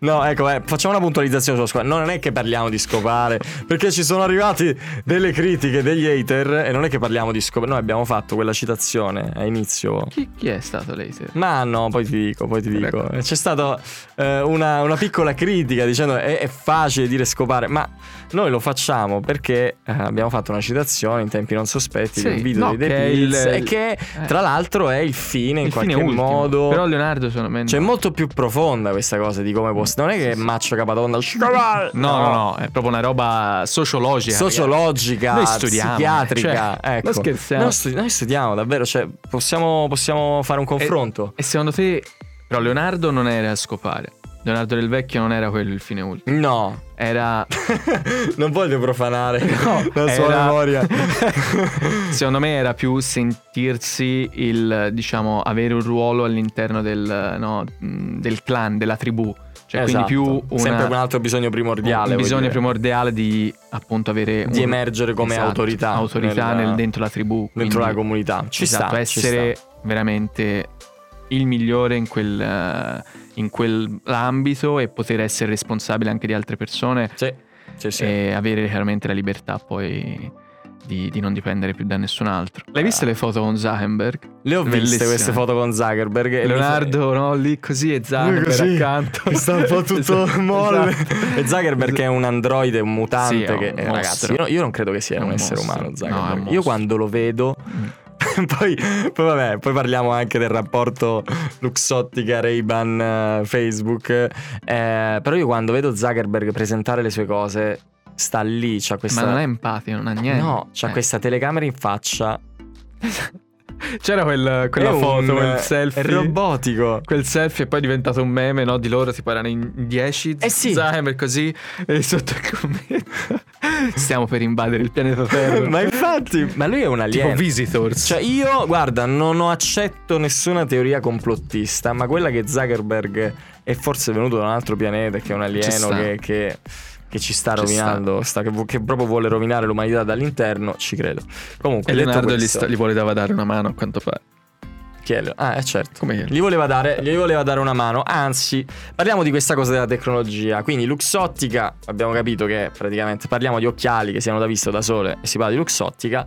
no, ecco, eh, facciamo una puntualizzazione sulla. No, non è che parliamo di scopare, perché ci sono arrivati delle critiche degli hater e non è che parliamo di scopare. Noi abbiamo fatto quella citazione a inizio. Chi, chi è stato l'hater? Ma no, poi ti dico, poi ti dico. C'è stata eh, una, una, piccola critica dicendo è, è facile dire scopare, ma noi lo facciamo perché eh, abbiamo fatto una citazione in tempi non sospetti sì, di un video no, di The Pills il... e che eh. tra l'altro è il fine in il qualche fine modo. Però Leonardo sono meno. Cioè è molto più profonda questa cosa di come può non è che Maccio Capatonda no, no, no, no, è proprio una roba sociologica. Sociologica, noi studiamo, psichiatrica, cioè, ecco. Non scherziamo. Noi, studi- noi, studiamo davvero, cioè possiamo, possiamo fare un confronto. E, e secondo te però Leonardo non era a scopare. Leonardo del Vecchio non era quello il fine ultimo. No. Era. non voglio profanare no, la sua era... memoria. Secondo me era più sentirsi il, diciamo, avere un ruolo all'interno del, no, del clan, della tribù. Cioè, esatto. quindi più una, sempre un altro bisogno primordiale. Un bisogno primordiale di appunto avere di un, emergere come esatto, autorità. Autorità nel, nel, dentro la tribù. Dentro quindi, la comunità. Ci esatto, sta. Essere ci sta. veramente il migliore in, quel, uh, in quell'ambito e poter essere responsabile anche di altre persone sì, sì, sì. e avere chiaramente la libertà poi di, di, non dipendere più da nessun altro. L'hai viste le foto con Zuckerberg? Le ho Bellissime. viste queste foto con Zuckerberg. Leonardo, no, lì così e Zuckerberg così, accanto. Che sta un po' tutto esatto, molle. Esatto. E Zuckerberg è un androide, un mutante. Sì, che, eh, ragazzi, io, io, non credo che sia un, un essere umano Zuckerberg. No, io quando lo vedo... Mm poi, poi, vabbè, poi parliamo anche del rapporto Luxottica, Ray-Ban, uh, Facebook. Eh, però io quando vedo Zuckerberg presentare le sue cose, sta lì, c'ha questa... Ma non è empatico, non ha niente. No, c'ha eh. questa telecamera in faccia. C'era quel, quella è foto, un, quel selfie. È robotico. Quel selfie è poi diventato un meme, no? Di loro, tipo erano in 10. Eh sì. Zuckerberg così. E sotto il commento. Stiamo per invadere il pianeta Terra. ma infatti, ma lui è un alieno. Tipo Visitors. Cioè, io, guarda, non ho accetto nessuna teoria complottista, ma quella che Zuckerberg è forse venuto da un altro pianeta, che è un alieno che, che, che, ci sta rovinando, sta, che, che, proprio vuole rovinare l'umanità dall'interno, ci credo. Comunque, e Leonardo gli, sta, gli voleva dare una mano a quanto pare. Chielo. Ah, eh, certo. Come gli voleva, dare, gli voleva dare una mano. Anzi, parliamo di questa cosa della tecnologia. Quindi, Luxottica, abbiamo capito che praticamente parliamo di occhiali che siano da vista da sole e si parla di Luxottica.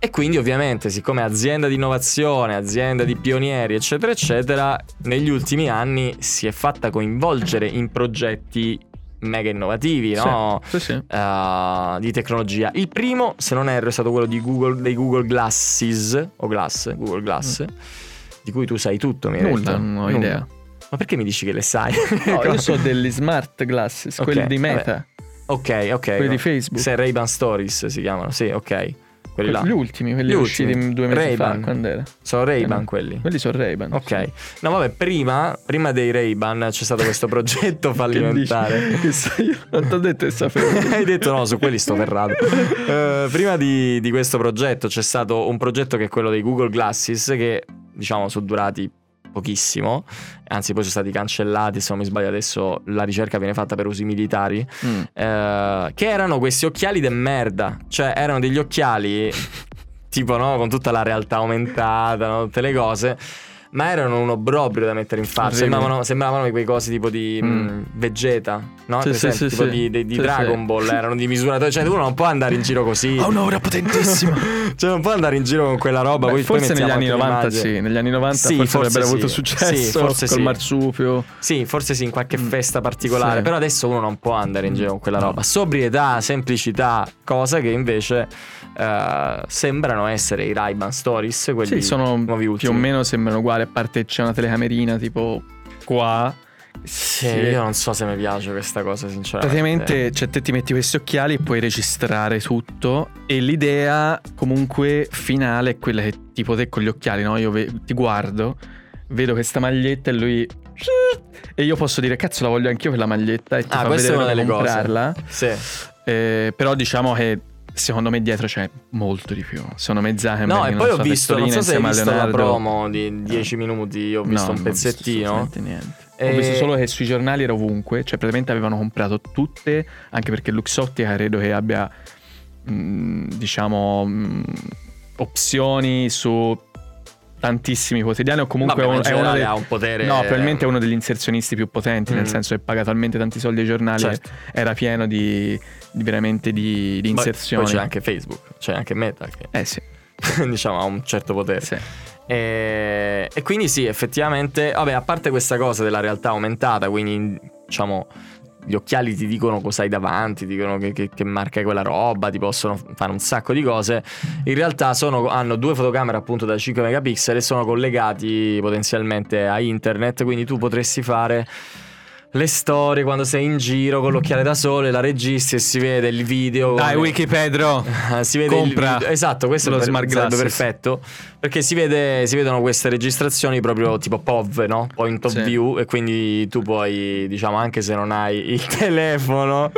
E quindi ovviamente, siccome azienda di innovazione, azienda di pionieri, eccetera, eccetera, negli ultimi anni si è fatta coinvolgere in progetti mega innovativi, no? Sì, sì, sì. Uh, di tecnologia. Il primo, se non erro, è stato quello di Google, dei Google Glasses, o Glass, Google Glass, mm. di cui tu sai tutto, mi Nulla, non ho idea. Ma perché mi dici che le sai? No, io so degli smart glasses, okay, quelli di Meta. Vabbè. Ok, ok. Quelli di Facebook. Se Ray-Ban Stories si chiamano, sì, ok. Quelli là. Gli ultimi, quelli Gli usciti ultimi. due mesi Ray-Ban. fa, quando era? Sono Ray-Ban Eh quelli. Quelli sono Ray-Ban. Ok, no vabbè, prima, prima dei Ray-Ban c'è stato questo progetto fallimentare. Che, so io? Non ti ho detto che sapevo. Hai detto no, su quelli sto ferrato. Eh, prima di, di questo progetto c'è stato un progetto che è quello dei Google Glasses che diciamo sono durati pochissimo, anzi poi sono stati cancellati, se non mi sbaglio adesso la ricerca viene fatta per usi militari, Mm. eh, che erano questi occhiali de merda, cioè erano degli occhiali tipo no, con tutta la realtà aumentata, no, tutte le cose. Ma erano un obbrobrio da mettere in faccia. Sembravano, sembravano quei cosi tipo di Mm. mm, Vegeta, no? Sì, Presente? sì, tipo sì, di, sì. di- di Sì, Dragon sì. Ball, erano di misura. Cioè, uno non può andare in giro così. Ha un'aura potentissima. Cioè, non può andare in giro con quella roba. Beh, poi, poi forse negli anni anche 90 l'immagine. sì, negli anni 90 Sì, forse, forse avrebbero sì. avuto Sì, successo forse col sì. marsupio. Sì, forse sì, in qualche Mm. festa particolare. Sì. Però adesso uno non può andare in giro con quella No. roba. Sobrietà, semplicità, cosa che invece eh, sembrano essere i Ray-Ban Stories. Quelli Sì, sono nuovi più o ultimi. meno sembrano uguali, a parte c'è una telecamerina tipo qua. Sì, io non so se mi piace questa cosa, sinceramente. Praticamente, cioè, te ti metti questi occhiali e puoi registrare tutto. E l'idea, comunque, finale è quella che tipo te con gli occhiali, no? Io ve- ti guardo, vedo questa maglietta e lui. E io posso dire, cazzo, la voglio anch'io quella maglietta. E ti Ah, fa questa è vedere una dove delle cose. comprarla. Sì. Eh, però diciamo che. Secondo me dietro c'è molto di più. Secondo me No, e poi ho visto, non so se hai visto la Leonardo- promo di 10 minuti, io ho visto No, un non ho visto pezzettino. niente. E- Ho visto solo che sui giornali era ovunque, cioè praticamente avevano comprato tutte, anche perché Luxottica credo che abbia, mh, diciamo, mh, opzioni su tantissimi quotidiani o comunque Vabbè, è uno- dei... ha un potere. No, probabilmente è uno degli inserzionisti più potenti, nel Mm. senso che paga talmente tanti soldi ai giornali Certo. era pieno di, di veramente di, di Poi- inserzioni. Poi c'è anche Facebook, c'è anche Meta che Eh sì, diciamo ha un certo potere. sì. E, e quindi sì, effettivamente, vabbè, a parte questa cosa della realtà aumentata, quindi diciamo gli occhiali ti dicono cosa hai davanti, ti dicono che, che- che marca è quella roba, ti possono fare un sacco di cose. In realtà sono- hanno due fotocamere appunto da 5 megapixel e sono collegati potenzialmente a internet, quindi tu potresti fare le storie quando sei in giro con l'occhiale da sole, la registri e si vede il video. Dai, con- Wikipedro! Si vede Compra il video. Esatto, questo lo per- smart sarebbe perfetto. Perché si, vede, si vedono queste registrazioni proprio tipo POV, no? Point of Sì. view. E quindi tu puoi, diciamo, anche se non hai il telefono,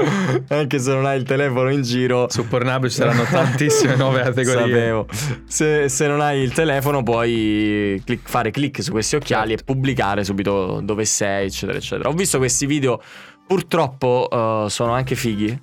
anche se non hai il telefono in giro. Su Pornhub ci saranno tantissime nuove categorie. Sapevo. Se, se non hai il telefono, puoi clic- fare clic su questi occhiali Certo. e pubblicare subito dove sei, eccetera, eccetera. Ho visto questi video, purtroppo eh, sono anche fighi.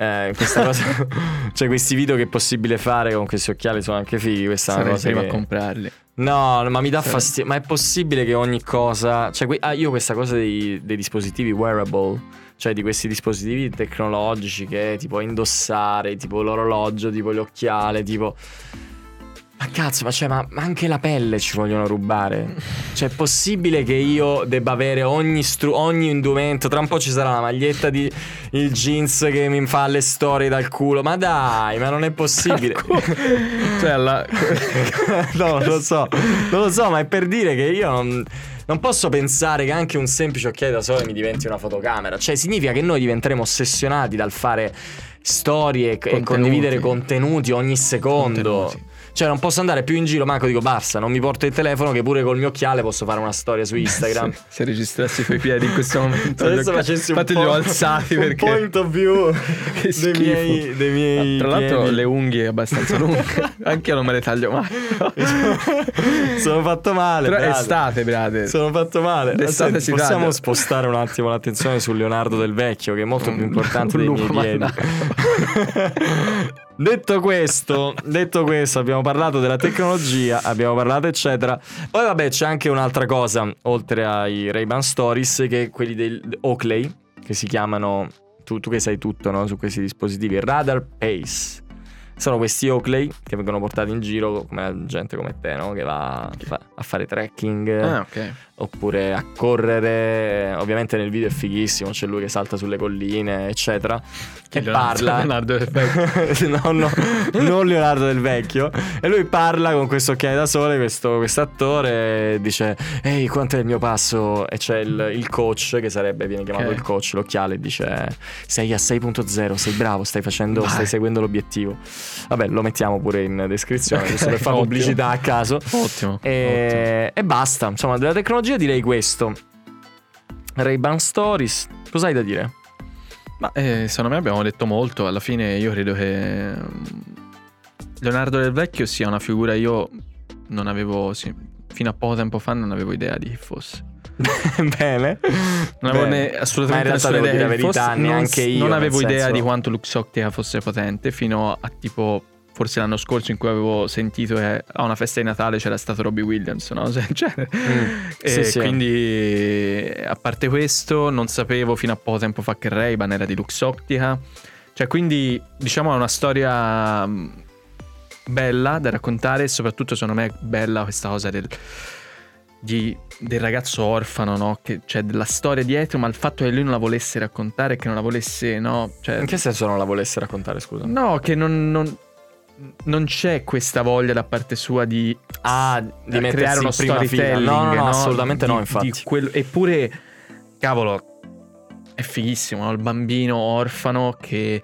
Eh, questa cosa, cioè, questi video che è possibile fare con questi occhiali sono anche fighi. Questa è una Sarei cosa. prima che- a comprarli. No, ma mi dà Sì. fastidio. Ma è possibile che ogni cosa. Cioè, que- ah, io questa cosa dei, dei dispositivi wearable, cioè di questi dispositivi tecnologici che ti puoi indossare, tipo l'orologio, tipo l'occhiale, tipo. Ma cazzo, ma, cioè, ma ma anche la pelle ci vogliono rubare. Cioè, è possibile che io debba avere ogni, stru- ogni indumento? Tra un po' ci sarà la maglietta di il jeans che mi fa le storie dal culo. Ma dai, ma non è possibile. cioè, alla... no, non lo so, non lo so, ma è per dire che io non, non posso pensare che anche un semplice occhiale da sole mi diventi una fotocamera. Cioè, significa che noi diventeremo ossessionati dal fare storie e- e Contenuti. condividere contenuti ogni secondo. Contenuti. Cioè, non posso andare più in giro, manco dico basta, non mi porto il telefono che pure col mio occhiale posso fare una storia su Instagram. Se, se registrassi i tuoi piedi in questo momento. Adesso facessi un Infatti po', alzati un perché... point of view Che dei miei, dei miei Ma Tra l'altro piedi. le unghie abbastanza lunghe. Anche io non me le taglio mai. Sono fatto male. Però è brother. estate, brate. Sono fatto male. Ma D'estate senti, si possiamo taglia. spostare un attimo l'attenzione su Leonardo del Vecchio, che è molto più Un- importante un dei lupo miei piedi. Detto questo, detto questo, abbiamo parlato della tecnologia, abbiamo parlato eccetera. Poi vabbè, c'è anche un'altra cosa, oltre ai Ray-Ban Stories, che quelli del Oakley, che si chiamano tu, tu che sai tutto, no? Su questi dispositivi, Radar Pace. Sono questi Oakley che vengono portati in giro come gente come te, no? Che va a fa- a fare trekking. Ah, ok. oppure a correre. Ovviamente nel video è fighissimo, c'è lui che salta sulle colline, eccetera. Che parla. Leonardo del Vecchio. no, no, non Leonardo del Vecchio. E lui parla con questo occhiali da sole, questo attore, dice: Ehi, quanto è il mio passo? E c'è il, il coach, che sarebbe, viene chiamato okay. il coach, l'occhiale, dice: Sei a 6.0 sei bravo, stai facendo, Vai. stai seguendo l'obiettivo. Vabbè, lo mettiamo pure in descrizione, giusto per fare pubblicità a caso. Ottimo e, ottimo. e basta. Insomma, della tecnologia direi questo. Ray-Ban Stories, cos'hai da dire? Ma eh, secondo me abbiamo detto molto. Alla fine io credo che mm, Leonardo del Vecchio sia una figura. Io non avevo, sì, fino a poco tempo fa, non avevo idea di chi fosse. Bene. Non avevo ne, assolutamente nessuna idea. La verità, fosse, neanche non, io. Non avevo idea senso... di quanto Luxottica fosse potente fino a tipo forse l'anno scorso in cui avevo sentito che a una festa di Natale c'era stato Robbie Williams, no? Cioè, mm, e sì, sì. quindi a parte questo non sapevo fino a poco tempo fa che Ray-Ban era di Luxottica. Cioè, quindi diciamo è una storia mm, bella da raccontare e soprattutto secondo me è bella questa cosa del, di, del ragazzo orfano, no? Che c'è della storia dietro, ma il fatto che lui non la volesse raccontare, che non la volesse, no? Cioè, In che senso non la volesse raccontare, scusa? No, che non, non non c'è questa voglia da parte sua di, ah, di creare uno storytelling. No, no, no, no, assolutamente di, no, infatti. Quello, eppure, cavolo, è fighissimo, no? il bambino orfano che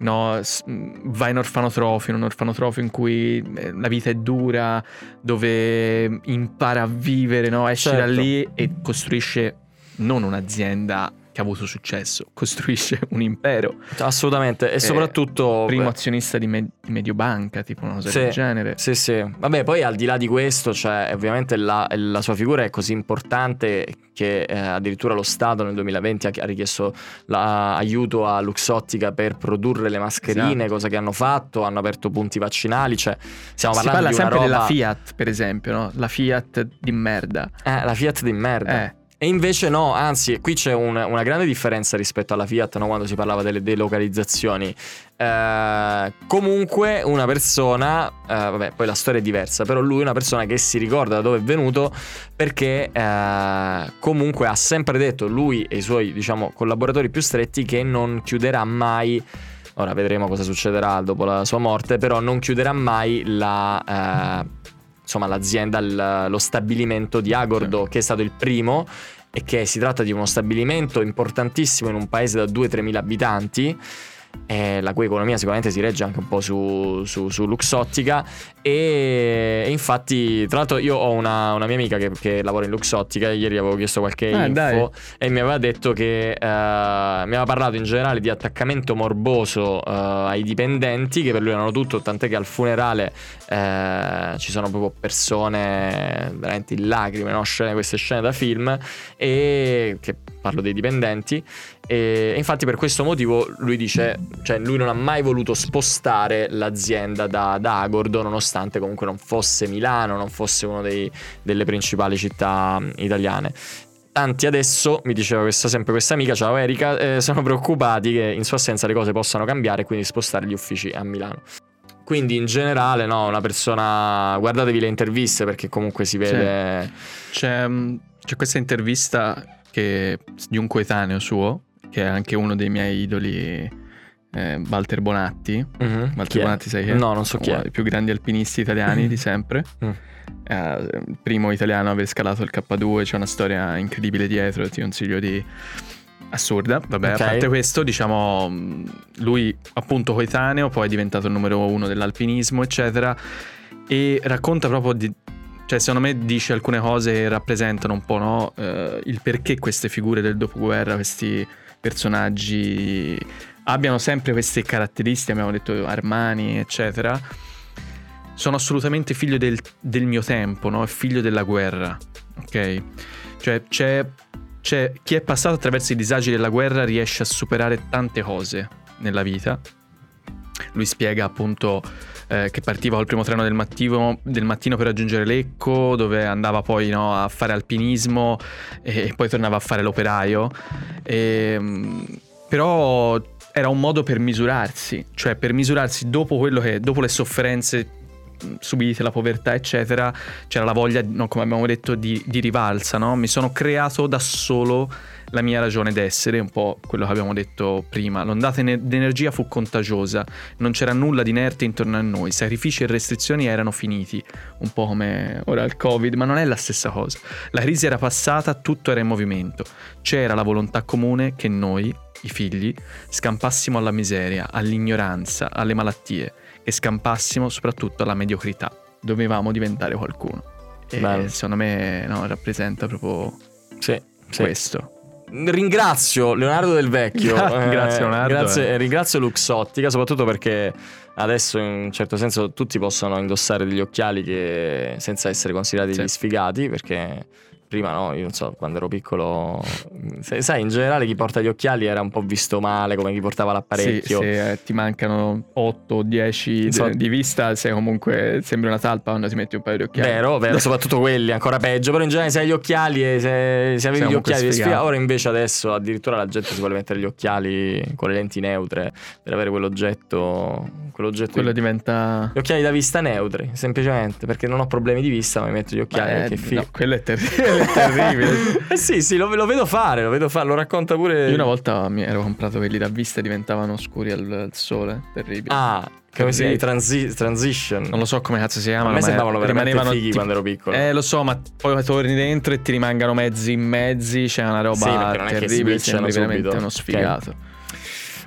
no, va in orfanotrofio, in un orfanotrofio in cui eh, la vita è dura, dove impara a vivere, no? esce certo. da lì e costruisce non un'azienda che ha avuto successo, costruisce un impero. Assolutamente, e soprattutto... Primo beh, azionista di, med- di, Mediobanca, tipo una cosa sì, del genere. Sì, sì. Vabbè, poi al di là di questo, cioè, ovviamente la, la sua figura è così importante che eh, addirittura lo Stato nel 2020 ha, richiesto l'aiuto a Luxottica per produrre le mascherine, esatto. cosa che hanno fatto, hanno aperto punti vaccinali, cioè stiamo si parlando parla sempre roba... della Fiat, per esempio, no? La Fiat di merda. Eh, la Fiat di merda. Eh. E invece no, anzi, qui c'è un, una grande differenza rispetto alla Fiat no? quando si parlava delle delocalizzazioni. Eh, comunque una persona, eh, vabbè, poi la storia è diversa, però lui è una persona che si ricorda da dove è venuto perché eh, comunque ha sempre detto lui e i suoi, diciamo, collaboratori più stretti che non chiuderà mai ora vedremo cosa succederà dopo la sua morte, però non chiuderà mai la, eh, insomma, l'azienda, lo stabilimento di Agordo, sì. che è stato il primo e che si tratta di uno stabilimento importantissimo in un paese da 2-3 mila abitanti eh, la cui economia sicuramente si regge anche un po' su, su, su Luxottica e, e, infatti tra l'altro io ho una, una mia amica che, che, lavora in Luxottica ieri avevo chiesto qualche ah, info dai. e mi aveva detto che uh, mi aveva parlato in generale di attaccamento morboso uh, ai dipendenti che per lui erano tutto tant'è che al funerale uh, ci sono proprio persone veramente in lacrime no? scene, queste scene da film e che parlo dei dipendenti e infatti per questo motivo lui dice, cioè lui non ha mai voluto spostare l'azienda da, da Agordo nonostante comunque non fosse Milano, non fosse una delle principali città italiane. Tanti adesso, mi diceva questa, sempre questa amica, ciao Erika, eh, sono preoccupati che in sua assenza le cose possano cambiare e quindi spostare gli uffici a Milano. Quindi in generale, no, una persona... Guardatevi le interviste perché comunque si vede... C'è, c'è, c'è questa intervista che, di un coetaneo suo, che è anche uno dei miei idoli, eh, Walter Bonatti. Mm-hmm. Walter Bonatti, sai che? No, non so chi è. Uno dei più grandi alpinisti italiani di sempre. Mm. Eh, primo italiano a aver scalato il K2, c'è una storia incredibile dietro, ti consiglio di assurda. Vabbè, okay. a parte questo, diciamo, lui appunto coetaneo, poi è diventato il numero uno dell'alpinismo, eccetera. E racconta proprio di, cioè, secondo me dice alcune cose che rappresentano un po' no? eh, il perché queste figure del dopoguerra, questi personaggi abbiano sempre queste caratteristiche, abbiamo detto Armani, eccetera. Sono assolutamente figlio del, del mio tempo, no? figlio della guerra, ok? Cioè, c'è, c'è chi è passato attraverso i disagi della guerra riesce a superare tante cose nella vita. Lui spiega appunto eh, che partiva col primo treno del mattino, del mattino, per raggiungere Lecco, dove andava poi no, a fare alpinismo e, poi tornava a fare l'operaio. E, ehm, però era un modo per misurarsi, cioè per misurarsi dopo che, dopo le sofferenze subite, la povertà, eccetera, c'era la voglia, no, come abbiamo detto, di, di rivalsa, no? Mi sono creato da solo la mia ragione d'essere, un po' quello che abbiamo detto prima. L'ondata d'energia fu contagiosa, non c'era nulla di inerte intorno a noi, sacrifici e restrizioni erano finiti, un po' come ora il Covid, ma non è la stessa cosa. La crisi era passata, tutto era in movimento. C'era la volontà comune che noi, i figli, scampassimo alla miseria, all'ignoranza, alle malattie, e scampassimo soprattutto alla mediocrità. Dovevamo diventare qualcuno. E Bello. secondo me no, rappresenta proprio sì, questo. Ringrazio Leonardo Del Vecchio. grazie eh, Leonardo. Grazie, eh. Ringrazio Luxottica, soprattutto perché adesso in un certo senso tutti possono indossare degli occhiali che, senza essere considerati sì. sfigati, perché prima no, io non so, quando ero piccolo, sai, in generale chi porta gli occhiali era un po' visto male, come chi portava l'apparecchio. Sì, se eh, ti mancano 8 o 10 so, di vista, sei comunque sembri una talpa quando ti metti un paio di occhiali. Vero, vero, soprattutto quelli, ancora peggio, però in generale se hai gli occhiali e se, se avevi gli occhiali sfigato. ora invece adesso addirittura la gente si vuole mettere gli occhiali con le lenti neutre per avere quell'oggetto, quell'oggetto quello di... diventa gli occhiali da vista neutri, semplicemente, perché non ho problemi di vista, ma mi metto gli occhiali Beh, che figo. No, quello è terribile terribile. eh sì, sì, lo, lo, vedo fare, lo vedo fare, lo racconta pure. Io una volta mi ero comprato quelli da vista e diventavano scuri al, al sole, terribile. Ah, come si chiama? Transi- transition. Non lo so come cazzo si chiamano. A me sembravano veramente rimanevano fighi ti... quando ero piccolo. Eh, lo so, ma poi torni dentro e ti rimangano mezzi in mezzi. C'è una roba sì, terribile. Sembri veramente uno sfigato. Okay.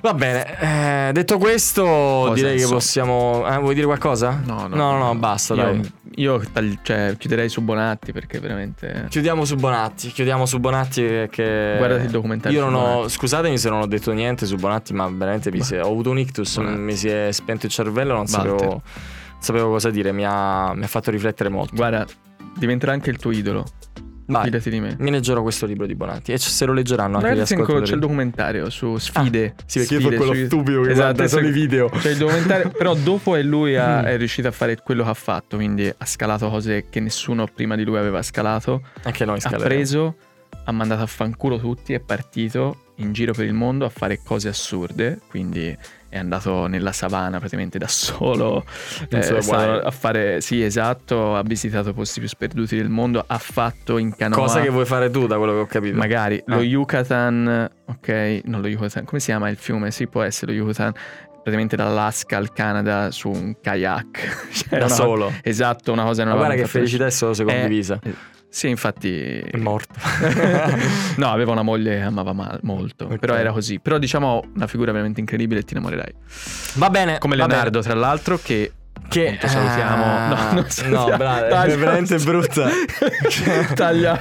Va bene, eh, detto questo, Cosa direi che possiamo. Eh, vuoi dire qualcosa? No, no, no, no, no basta. Io, dai. io tagli... cioè, chiuderei su Bonatti perché veramente. Chiudiamo su Bonatti. Chiudiamo su Bonatti. Che... Guardati il documentario. Io non ho. Scusatemi se non ho detto niente su Bonatti, ma veramente mi si... ho avuto un ictus. Bonatti. Mi si è spento il cervello. Non sapevo, sapevo cosa dire. Mi ha... mi ha fatto riflettere molto. Guarda, diventerà anche il tuo idolo. Vai, Fidati di me. Mi leggerò questo libro di Bonatti e se lo leggeranno anche gli ascoltatori. C'è il documentario su sfide. Ah, sì, perché sfide, io quello su... stupido che esatto, guarda solo i video. C'è il documentario, però dopo è lui ha, mm. è riuscito a fare quello che ha fatto, quindi ha scalato cose che nessuno prima di lui aveva scalato. Anche noi scaleremo. Ha preso, ha mandato a fanculo tutti, è partito in giro per il mondo a fare cose assurde, quindi è andato nella savana praticamente da solo eh, a fare, sì esatto, ha visitato posti più sperduti del mondo, ha fatto in canoa. Cosa che vuoi fare tu da quello che ho capito. Magari ah. lo Yucatan, ok, non lo Yucatan, come si chiama il fiume? Sì, può essere lo Yucatan praticamente dall'Alaska al Canada su un kayak. cioè, da solo. Esatto, una cosa non Ma guarda che felicità è solo se condivisa. Eh, sì, infatti. È morto. no, aveva una moglie che amava mal- molto. Okay. Però era così. Però diciamo una figura veramente incredibile e ti innamorerai. Va bene. Come Leonardo, bene. tra l'altro, che. Che appunto, salutiamo. Ah, no, non salutiamo. no brava, è veramente brutta. Tagliamo.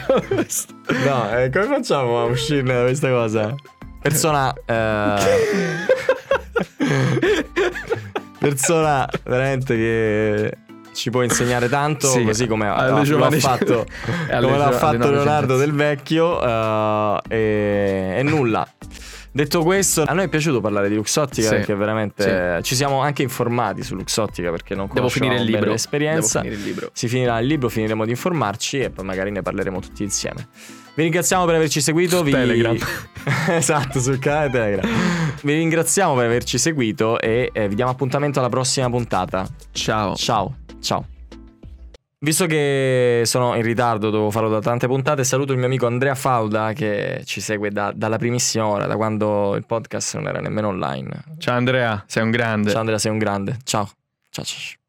no, eh, come facciamo a uscirne da questa cosa? Persona. Eh... persona veramente che ci può insegnare tanto, sì, così come ha, fatto, come l'ha fatto Leonardo del Vecchio. Uh, e, e nulla. Detto questo, a noi è piaciuto parlare di Luxottica sì, perché veramente sì. ci siamo anche informati su Luxottica perché non Devo finire il libro. l'esperienza. Devo finire il libro. Si finirà il libro, finiremo di informarci e poi magari ne parleremo tutti insieme. Vi ringraziamo per averci seguito. Su vi... Telegram. esatto, sul canale Telegram. Vi ringraziamo per averci seguito e eh, vi diamo appuntamento alla prossima puntata. Ciao. Ciao. Ciao. Visto che sono in ritardo, devo farlo da tante puntate, saluto il mio amico Andrea Fauda che ci segue da, dalla primissima ora, da quando il podcast non era nemmeno online. Ciao Andrea, sei un grande. Ciao Andrea, sei un grande. Ciao. Ciao ciao.